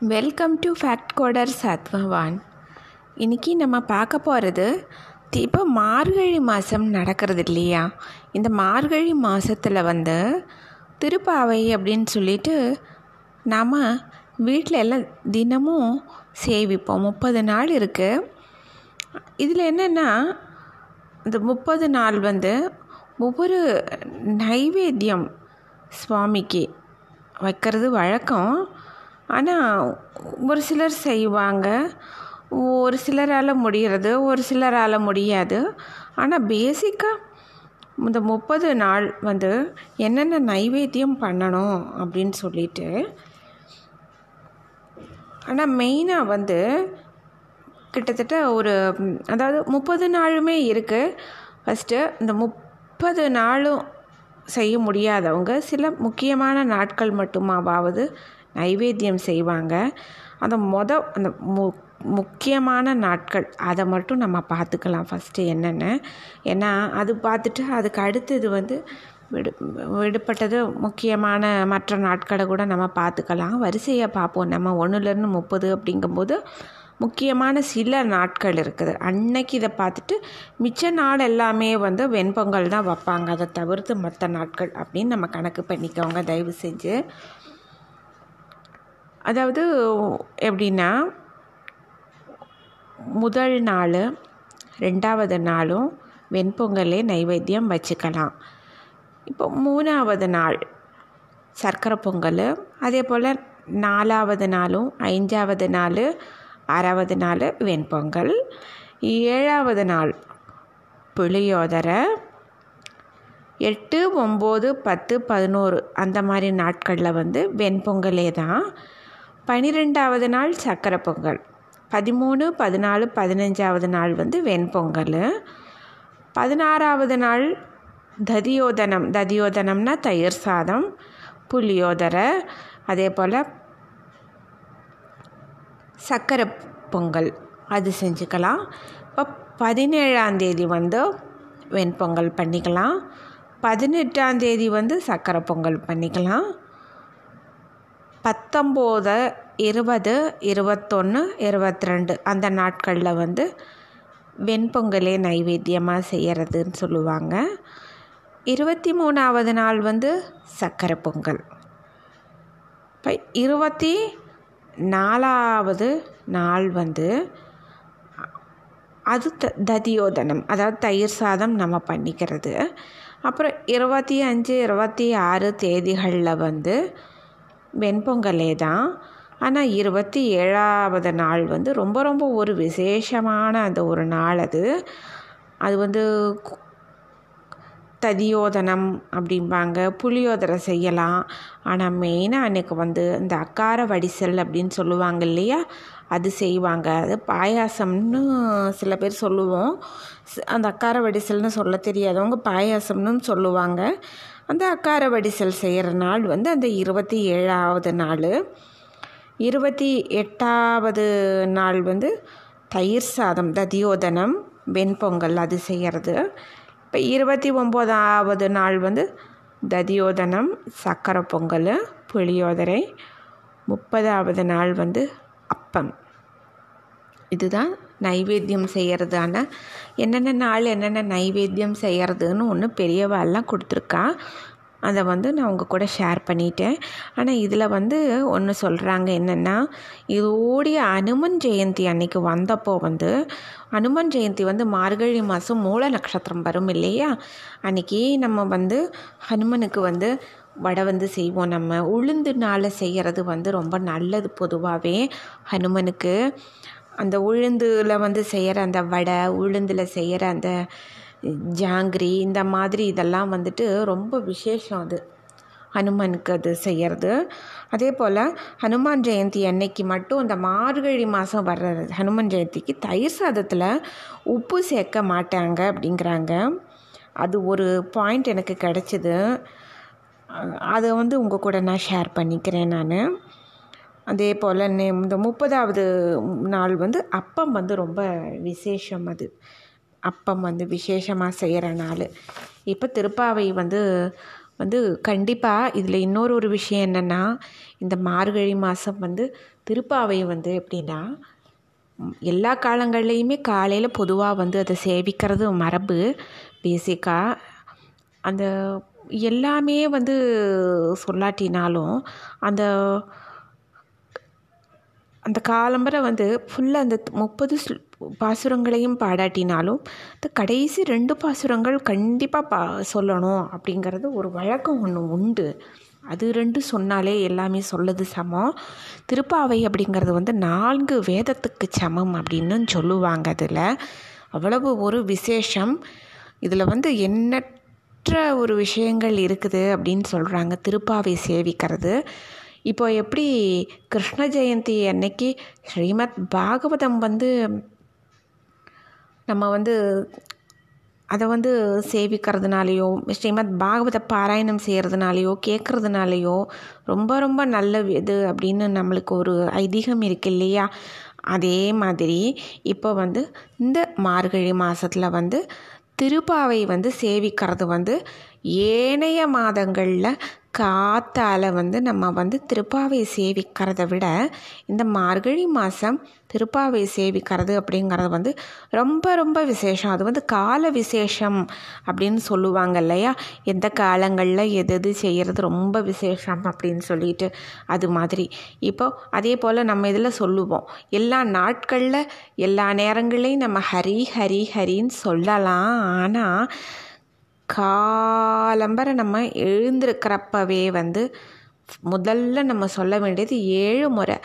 Welcome to fact coder Sathvavan இன்றைக்கி நம்ம பார்க்க போகிறது இப்போ மார்கழி மாதம் நடக்கிறது இல்லையா? இந்த மார்கழி மாதத்தில் வந்து திருப்பாவை அப்படின்னு சொல்லிட்டு நாம் வீட்டில் எல்லாம் தினமும் சேவிப்போம். முப்பது நாள் இருக்குது இதில் என்னென்னா இந்த முப்பது நாள் வந்து ஒவ்வொரு நைவேத்தியம் சுவாமிக்கு வைக்கிறது வழக்கம். ஆனால் ஒரு சிலர் செய்வாங்க. ஒரு சிலரால் முடிகிறது ஒரு சிலரால் முடியாது. ஆனால் பேசிக்காக இந்த முப்பது நாள் வந்து என்னென்ன நைவேத்தியம் பண்ணணும் அப்படின்னு சொல்லிட்டு ஆனால் மெயினாக வந்து கிட்டத்தட்ட ஒரு அதாவது முப்பது நாளுமே இருக்குது ஃபஸ்ட்டு இந்த முப்பது நாளும் செய்ய முடியாதவங்க சில முக்கியமான நாட்கள் மட்டுமாவது நைவேத்தியம் செய்வாங்க. அந்த மொத அந்த மு முக்கியமான நாட்கள் அதை மட்டும் நம்ம பார்த்துக்கலாம் ஃபஸ்ட்டு என்னென்ன. ஏன்னா அது பார்த்துட்டு அதுக்கு அடுத்தது வந்து விடு விடுபட்டது முக்கியமான மற்ற நாட்களை கூட நம்ம பார்த்துக்கலாம். வரிசையை பார்ப்போம். நம்ம ஒன்றுலேருந்து முப்பது அப்படிங்கும்போது முக்கியமான சில நாட்கள் இருக்குது. அன்னைக்கு இதை பார்த்துட்டு மிச்ச நாள் எல்லாமே வந்து வெண்பொங்கல் தான் வைப்பாங்க. அதை தவிர்த்து மற்ற நாட்கள் அப்படின்னு நம்ம கணக்கு பண்ணிக்கோங்க. தயவு செஞ்சு. அதாவது எப்படின்னா முதல் நாள் ரெண்டாவது நாளும் வெண்பொங்கலே நைவேத்தியம் வச்சுக்கலாம். இப்போ மூணாவது நாள் சர்க்கரை பொங்கல் அதே போல் நாலாவது நாளும் ஐந்தாவது நாள் ஆறாவது நாள் வெண்பொங்கல். ஏழாவது நாள் புளியோதரை. எட்டு ஒம்பது பத்து பதினோரு அந்த மாதிரி நாட்களில் வந்து வெண்பொங்கலே தான். பனிரெண்டாவது நாள் சக்கரை பொங்கல். பதிமூணு பதினாலு பதினஞ்சாவது நாள் வந்து வெண்பொங்கல் பதினாறாவது நாள் ததியோதனம். ததியோதனம்னா தயிர் சாதம் புளியோதரை அதே போல் சக்கரை பொங்கல். அது செஞ்சுக்கலாம். இப்போ பதினேழாம் தேதி வந்து வெண்பொங்கல் பண்ணிக்கலாம். பதினெட்டாம் தேதி வந்து சக்கரை பொங்கல் பண்ணிக்கலாம். பத்தொம்போது இருபது இருபத்தொன்று இருபத்தி ரெண்டு அந்த நாட்களில் வந்து வெண்பொங்கலே நைவேத்தியமாக செய்கிறதுன்னு சொல்லுவாங்க. இருபத்தி மூணாவது நாள் வந்து சக்கரை பொங்கல். இப்போ இருபத்தி நாலாவது நாள் வந்து அது த ததியோதனம் அதாவது தயிர் சாதம் நம்ம பண்ணிக்கிறது. அப்புறம் இருபத்தி அஞ்சு இருபத்தி ஆறு தேதிகளில் வந்து வெண்பொங்கலே தான். ஆனால் இருபத்தி ஏழாவது நாள் வந்து ரொம்ப ரொம்ப ஒரு விசேஷமான அந்த ஒரு நாள் அது. அது வந்து ததியோதனம் அப்படிம்பாங்க. புளியோதரை செய்யலாம். ஆனால் மெயினாக அன்றைக்கி வந்து இந்த அக்கார வடிசல் அப்படின்னு சொல்லுவாங்க இல்லையா? அது செய்வாங்க. அது பாயாசம்னு சில பேர் சொல்லுவோம். அந்த அக்கார வடிசல்னு சொல்ல தெரியாதவங்க பாயாசம்னு சொல்லுவாங்க. அந்த அக்கார வடிசல் செய்கிற நாள் வந்து அந்த இருபத்தி ஏழாவது நாள். இருபத்தி எட்டாவது நாள் வந்து தயிர் சாதம் ததியோதனம் வெண்பொங்கல் அது செய்கிறது இப்போ இருபத்தி ஒம்போதாவது நாள் வந்து ததியோதனம் சக்கரை பொங்கல் புளியோதரை. முப்பதாவது நாள் வந்து அப்பம். இதுதான் நைவேத்தியம் செய்கிறதான என்னென்ன நாள் என்னென்ன நைவேத்தியம் செய்கிறதுன்னு ஒன்று பெரியவாள்லாம் கொடுத்துருக்கா. அதை வந்து நான் உங்கள் கூட ஷேர் பண்ணிட்டேன். ஆனால் இதில் வந்து ஒன்று சொல்கிறாங்க என்னென்னா இதோடைய அனுமன் ஜெயந்தி அன்னைக்கு வந்தப்போ வந்து அனுமன் ஜெயந்தி வந்து மார்கழி மாதம் மூல நட்சத்திரம் வரும் இல்லையா? அன்றைக்கி நம்ம வந்து ஹனுமனுக்கு வந்து வடை வந்து செய்வோம். நம்ம உளுந்துனால் செய்கிறது வந்து ரொம்ப நல்லது பொதுவாகவே ஹனுமனுக்கு. அந்த உளுந்தில் வந்து செய்கிற அந்த வடை உளுந்தில் செய்கிற அந்த ஜாங்கிரி இந்த மாதிரி இதெல்லாம் வந்துட்டு ரொம்ப விசேஷம் அது. ஹனுமனுக்கு அது செய்கிறது அதே போல் ஹனுமான் ஜெயந்தி அன்னைக்கு மட்டும் இந்த மார்கழி மாதம் வர்ற ஹனுமன் ஜெயந்திக்கு தயிர் சாதத்தில் உப்பு சேர்க்க மாட்டாங்க அப்படிங்கிறாங்க. அது ஒரு பாயிண்ட் எனக்கு கிடச்சிது. அதை வந்து உங்கள் கூட நான் ஷேர் பண்ணிக்கிறேன் நான். அதே போல் இந்த முப்பதாவது நாள் வந்து அப்பம் வந்து ரொம்ப விசேஷம் அது. அப்பம் வந்து விசேஷமாக செய்கிற நாள். இப்போ திருப்பாவை வந்து வந்து கண்டிப்பாக இதில் இன்னொரு ஒரு விஷயம் என்னென்னா இந்த மார்கழி மாதம் வந்து திருப்பாவை வந்து எப்படின்னா எல்லா காலங்கள்லேயுமே காலையில் பொதுவாக வந்து அதை சேவிக்கிறது மரபு பேசிக்காக அந்த எல்லாமே வந்து சொல்லாட்டினாலும் அந்த அந்த காலம்பரை வந்து ஃபுல்லாக அந்த முப்பது பாசுரங்களையும் பாடாட்டினாலும் இந்த கடைசி ரெண்டு பாசுரங்கள் கண்டிப்பாக பா சொல்லணும் அப்படிங்கிறது ஒரு வழக்கம் ஒன்று உண்டு. அது ரெண்டு சொன்னாலே எல்லாமே சொல்லது சமம். திருப்பாவை அப்படிங்கிறது வந்து நான்கு வேதத்துக்கு சமம் அப்படின்னு சொல்லுவாங்க அதில். அவ்வளவு ஒரு விசேஷம். இதில் வந்து எண்ணற்ற ஒரு விஷயங்கள் இருக்குது அப்படின்னு சொல்கிறாங்க திருப்பாவை சேவிக்கிறது. இப்போ எப்படி கிருஷ்ண ஜெயந்தி அன்னைக்கு ஸ்ரீமத் பாகவதம் வந்து நம்ம வந்து அதை வந்து சேவிக்கிறதுனாலையோ ஸ்ரீமத் பாகவத பாராயணம் செய்கிறதுனாலையோ கேட்குறதுனாலையோ ரொம்ப ரொம்ப நல்ல இது அப்படின்னு நம்மளுக்கு ஒரு ஐதீகம் இருக்கு இல்லையா? அதே மாதிரி இப்போ வந்து இந்த மார்கழி மாதத்தில் வந்து திருப்பாவை வந்து சேவிக்கிறது வந்து ஏனைய மாதங்களில் காத்தால் வந்து நம்ம வந்து திருப்பாவை சேவிக்கிறத விட இந்த மார்கழி மாதம் திருப்பாவை சேவிக்கிறது அப்படிங்கிறது வந்து ரொம்ப ரொம்ப விசேஷம். அது வந்து கால விசேஷம் அப்படின்னு சொல்லுவாங்க இல்லையா? எந்த காலங்களில் எது எது செய்கிறது ரொம்ப விசேஷம் அப்படின்னு சொல்லிட்டு அது மாதிரி. இப்போ அதே போல் நம்ம இதில் சொல்லுவோம். எல்லா நாட்களில் எல்லா நேரங்களையும் நம்ம ஹரி ஹரி ஹரின்னு சொல்லலாம். ஆனால் காலம்பரை நம்ம எழுந்திருக்கிறப்பவே வந்து முதல்ல நம்ம சொல்ல வேண்டியது ஏழு முறை.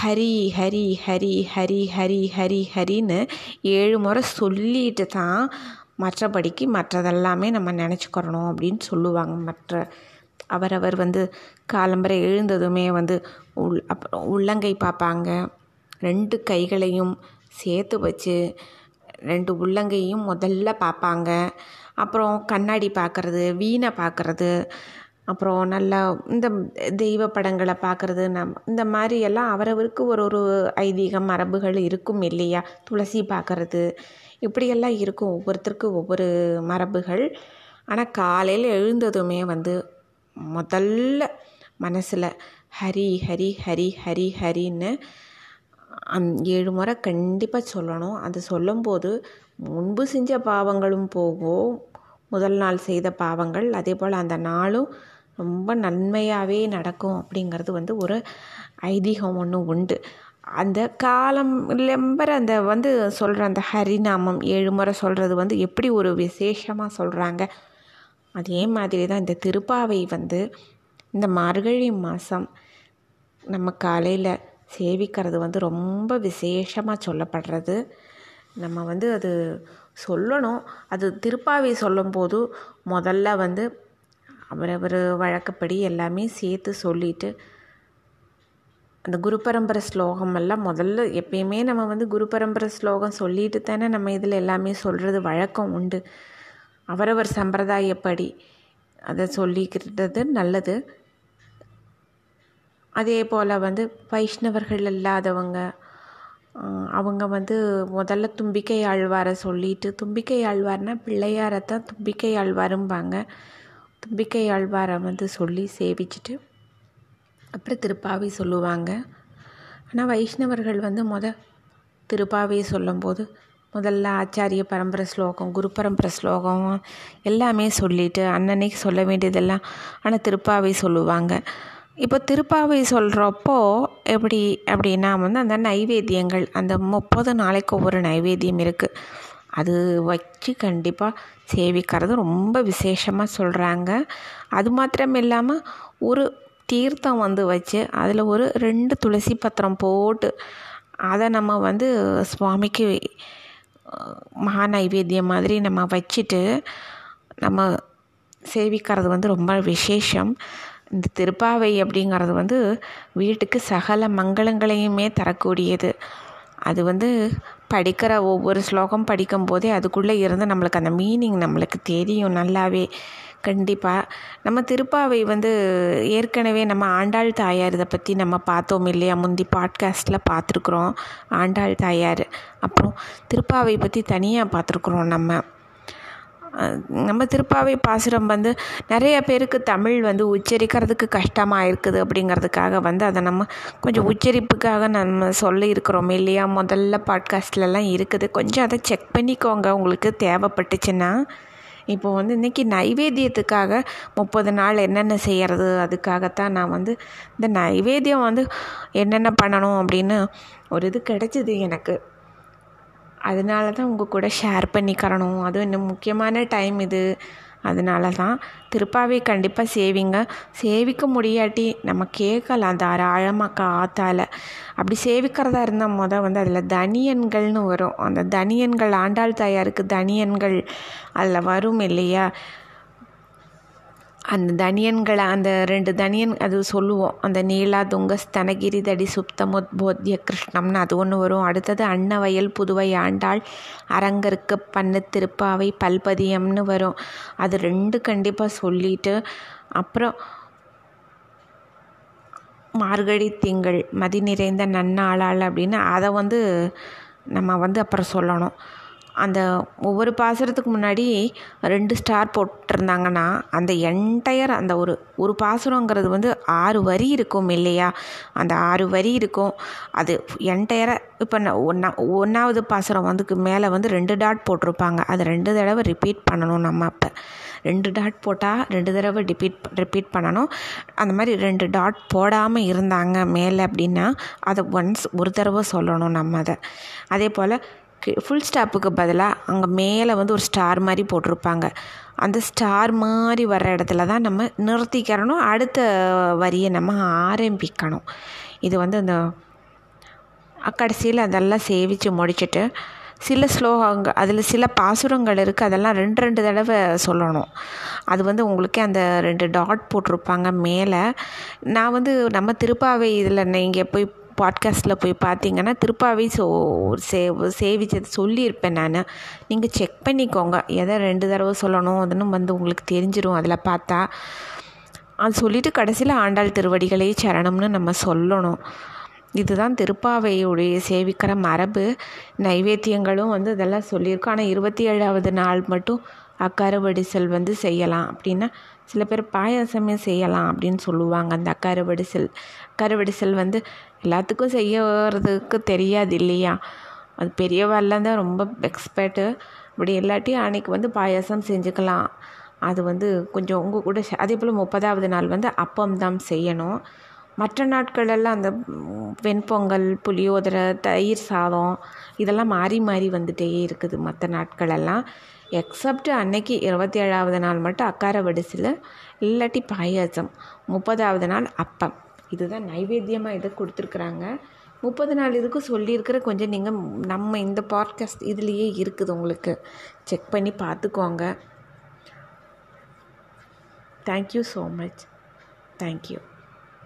ஹரி ஹரி ஹரி ஹரி ஹரி ஹரி ஹரின்னு ஏழு முறை சொல்லிட்டு தான் மற்றபடிக்கு மற்றதெல்லாமே நம்ம நினச்சிக்கிறணும் அப்படின்னு சொல்லுவாங்க மற்ற அவரவர் வந்து காலம்பரை எழுந்ததுமே வந்து உள் அப்புறம் உள்ளங்கை பார்ப்பாங்க. ரெண்டு கைகளையும் சேர்த்து வச்சு ரெண்டு உள்ளங்கையும் முதல்ல பார்ப்பாங்க. அப்புறம் கண்ணாடி பார்க்குறது வீணை பார்க்குறது அப்புறம் நல்லா இந்த தெய்வ படங்களை பார்க்குறது நம் இந்த மாதிரி எல்லாம் அவரவருக்கு ஒரு ஒரு ஐதீகம் மரபுகள் இருக்கும் இல்லையா? துளசி பார்க்குறது இப்படியெல்லாம் இருக்கும் ஒவ்வொருத்தருக்கும் ஒவ்வொரு மரபுகள். ஆனால் காலையில் எழுந்ததுமே வந்து முதல்ல மனசில் ஹரி ஹரி ஹரி ஹரி ஹரின்னு அந் ஏழு முறை கண்டிப்பாக சொல்லணும். அது சொல்லும்போது முன்பு செஞ்ச பாவங்களும் போகும். முதல் நாள் செய்த பாவங்கள் அதே போல் அந்த நாளும் ரொம்ப நன்மையாகவே நடக்கும் அப்படிங்கிறது வந்து ஒரு ஐதீகம் ஒன்று உண்டு. அந்த காலம் லெம்பர் அந்த வந்து சொல்கிற அந்த ஹரிநாமம் ஏழு முறை சொல்கிறது வந்து எப்படி ஒரு விசேஷமாக சொல்கிறாங்க அதே மாதிரி தான் இந்த திருப்பாவை வந்து இந்த மார்கழி மாதம் நம்ம காலையில் சேவிக்கிறது வந்து ரொம்ப விசேஷமாக சொல்லப்படுறது. நம்ம வந்து அது சொல்லணும். அது திருப்பாவை சொல்லும்போது முதல்ல வந்து அவரவர் வழக்கப்படி எல்லாமே சேர்த்து சொல்லிட்டு அந்த குரு பரம்பரை ஸ்லோகம் எல்லாம் முதல்ல எப்பயுமே நம்ம வந்து குரு பரம்பரை ஸ்லோகம் சொல்லிட்டு தானே நம்ம இதில் எல்லாமே சொல்கிறது வழக்கம் உண்டு. அவரவர் சம்பிரதாயப்படி அதை சொல்லிக்கிறது நல்லது. அதே போல் வந்து வைஷ்ணவர்கள் இல்லாதவங்க அவங்க வந்து முதல்ல தும்பிக்கை ஆழ்வாரை சொல்லிட்டு தும்பிக்கை ஆழ்வார்னா பிள்ளையாரை தான் தும்பிக்கை ஆழ்வாரும்பாங்க. தும்பிக்கை ஆழ்வாரை வந்து சொல்லி சேவிச்சுட்டு அப்புறம் திருப்பாவை சொல்லுவாங்க. ஆனால் வைஷ்ணவர்கள் வந்து முத திருப்பாவை சொல்லும்போது முதல்ல ஆச்சாரிய பரம்பரை ஸ்லோகம் குரு பரம்பரை ஸ்லோகம் எல்லாமே சொல்லிவிட்டு அன்னன்னைக்கு சொல்ல வேண்டியதெல்லாம் ஆனால் திருப்பாவை சொல்லுவாங்க. இப்போ திருப்பாவை சொல்கிறப்போ எப்படி அப்படின்னா வந்து அந்த நைவேத்தியங்கள் அந்த முப்பது நாளைக்கு ஒவ்வொரு நைவேத்தியம் இருக்குது அது வச்சு கண்டிப்பாக சேவிக்கிறது ரொம்ப விசேஷமாக சொல்கிறாங்க அது மாத்திரம் இல்லாமல் ஒரு தீர்த்தம் வந்து வச்சு அதில் ஒரு ரெண்டு துளசி பத்திரம் போட்டு அதை நம்ம வந்து சுவாமிக்கு மகா நைவேத்தியம் மாதிரி நம்ம வச்சுட்டு நம்ம சேவிக்கிறது வந்து ரொம்ப விசேஷம். இந்த திருப்பாவை அப்படிங்கிறது வந்து வீட்டுக்கு சகல மங்களங்களையுமே தரக்கூடியது. அது வந்து படிக்கிற ஒவ்வொரு ஸ்லோகம் படிக்கும் போதே அதுக்குள்ளே இருந்து நம்மளுக்கு அந்த மீனிங் நம்மளுக்கு தெரியும் நல்லாவே. கண்டிப்பாக நம்ம திருப்பாவை வந்து ஏற்கனவே நம்ம ஆண்டாள் தாயார் இதை பற்றி நம்ம பார்த்தோம் இல்லையா? முந்தி பாட்காஸ்ட்டில் பார்த்துருக்குறோம். ஆண்டாள் தாயார். அப்புறம் திருப்பாவை பற்றி தனியாக பார்த்துருக்குறோம் நம்ம. நம்ம திருப்பாவை பாசுரம் வந்து நிறைய பேருக்கு தமிழ் வந்து உச்சரிக்கிறதுக்கு கஷ்டமாக இருக்குது அப்படிங்கிறதுக்காக வந்து அதை நம்ம கொஞ்சம் உச்சரிப்புக்காக நம்ம சொல்லியிருக்கிறோம் இல்லையா? முதல்ல பாட்காஸ்ட்லலாம் இருக்குது. கொஞ்சம் அதை செக் பண்ணிக்கோங்க. உங்களுக்கு தேவைப்பட்டுச்சுன்னா. இப்போ வந்து இன்றைக்கி நைவேத்தியத்துக்காக முப்பது நாள் என்னென்ன செய்கிறது அதுக்காகத்தான் நான் வந்து இந்த நைவேத்தியம் வந்து என்னென்ன பண்ணணும் அப்படின்னு ஒரு இது கிடச்சிது எனக்கு. அதனால தான் உங்கள் கூட ஷேர் பண்ணிக்கிறணும். அதுவும் இன்னும் முக்கியமான டைம் இது. அதனால தான் திருப்பாவை கண்டிப்பாக சேவிங்க. சேவிக்க முடியாட்டி நம்ம கேட்கலாம் தாராளமாக காத்தால். அப்படி சேவிக்கிறதா இருந்தால் மொதல் வந்து அதில் தனியன்கள்னு வரும். அந்த தனியன்கள் ஆண்டாள் தாயாருக்கு தனியன்கள் அதில் வரும் இல்லையா? அந்த தனியன்களை அந்த ரெண்டு தனியன் அது சொல்லுவோம். அந்த நீலா துங்க ஸ்தனகிரி தடி சுப்தமுத்போத்திய கிருஷ்ணம்னு அது ஒன்று வரும். அடுத்தது அன்னவயல் புதுவை ஆண்டாள் அரங்கருக்கு பண்ணு திருப்பாவை பல்பதியம்னு வரும். அது ரெண்டு கண்டிப்பாக சொல்லிட்டு அப்புறம் மார்கழி திங்கள் மதி நிறைந்த நன்னாளாள் அப்படின்னு அதை வந்து நம்ம வந்து அப்புறம் சொல்லணும். அந்த ஒவ்வொரு பாசுரத்துக்கு முன்னாடி ரெண்டு ஸ்டார் போட்டிருந்தாங்கன்னா அந்த என்டையர் அந்த ஒரு ஒரு பாசுரங்கிறது வந்து ஆறு வரி இருக்கும் இல்லையா? அந்த ஆறு வரி இருக்கும். அது என்டையராக இப்போ ஒன்றா ஒன்றாவது பாசுரம் வந்துக்கு மேலே வந்து ரெண்டு டாட் போட்டிருப்பாங்க. அது ரெண்டு தடவை ரிப்பீட் பண்ணணும் நம்ம அப்போ. ரெண்டு டாட் போட்டால் ரெண்டு தடவை ரிப்பீட் ரிப்பீட் பண்ணணும். அந்த மாதிரி ரெண்டு டாட் போடாமல் இருந்தாங்க மேலே அப்படின்னா அதை ஒன்ஸ் ஒரு தடவை சொல்லணும் நம்ம அதை. அதே போல் ஃபுல் ஸ்டாப்புக்கு பதிலாக அங்கே மேலே வந்து ஒரு ஸ்டார் மாதிரி போட்டிருப்பாங்க. அந்த ஸ்டார் மாதிரி வர்ற இடத்துல தான் நம்ம நிறுத்திக்கிறணும். அடுத்த வரியை நம்ம ஆரம்பிக்கணும். இது வந்து அந்த கடைசியில் அதெல்லாம் சேவித்து முடிச்சுட்டு சில ஸ்லோகங்கள் அதில் சில பாசுரங்கள் இருக்குது அதெல்லாம் ரெண்டு ரெண்டு தடவை சொல்லணும். அது வந்து உங்களுக்கே அந்த ரெண்டு டாட் போட்டிருப்பாங்க மேலே. நான் வந்து நம்ம திருப்பாவை இதில் நீங்கள் போய் பாட்காஸ்ட்டில் போய் பார்த்தீங்கன்னா திருப்பாவை சோ சே சேவிச்சது சொல்லியிருப்பேன் நான். நீங்கள் செக் பண்ணிக்கோங்க. எதை ரெண்டு தடவை சொல்லணும் அதுன்னு வந்து உங்களுக்கு தெரிஞ்சிடும் அதில் பார்த்தா அது சொல்லிவிட்டு கடைசியில் ஆண்டாள் திருவடிகளே சரணம்னு நம்ம சொல்லணும். இதுதான் திருப்பாவையுடைய சேவிக்கிற மரபு. நைவேத்தியங்களும் வந்து இதெல்லாம் சொல்லியிருக்கோம் ஆனால் இருபத்தி ஏழாவது நாள் மட்டும் அக்கார செல் வந்து செய்யலாம். அப்படின்னா சில பேர் பாயாசமே செய்யலாம் அப்படின்னு சொல்லுவாங்க. அந்த அக்கார செல் அக்கார செல் வந்து எல்லாத்துக்கும் செய்யறதுக்கு தெரியாது இல்லையா? அது பெரியவாள்லாம் தான் ரொம்ப எக்ஸ்பர்ட்டு இப்படி இல்லாட்டி அன்றைக்கி வந்து பாயாசம் செஞ்சுக்கலாம். அது வந்து கொஞ்சம் உங்கள் கூட அதே போல் முப்பதாவது நாள் வந்து அப்பம் தான் செய்யணும். மற்ற நாட்களெல்லாம் அந்த வெண்பொங்கல் புளியோதரை தயிர் சாதம் இதெல்லாம் மாறி மாறி வந்துகிட்டே இருக்குது மற்ற நாட்களெல்லாம். எக்ஸப்ட் அன்னைக்கு இருபத்தி ஏழாவது நாள் மட்டும் அக்கார வடிசில் இல்லாட்டி பாயாசம். முப்பதாவது நாள் அப்பம். இதுதான் நைவேத்தியமாக இதை கொடுத்துருக்குறாங்க. முப்பது நாள் இதுக்கு சொல்லியிருக்கிற கொஞ்சம் நீங்கள் நம்ம இந்த பாட்காஸ்ட் இதுலேயே இருக்குது உங்களுக்கு. செக் பண்ணி பார்த்துக்கோங்க. Thank you so much thank you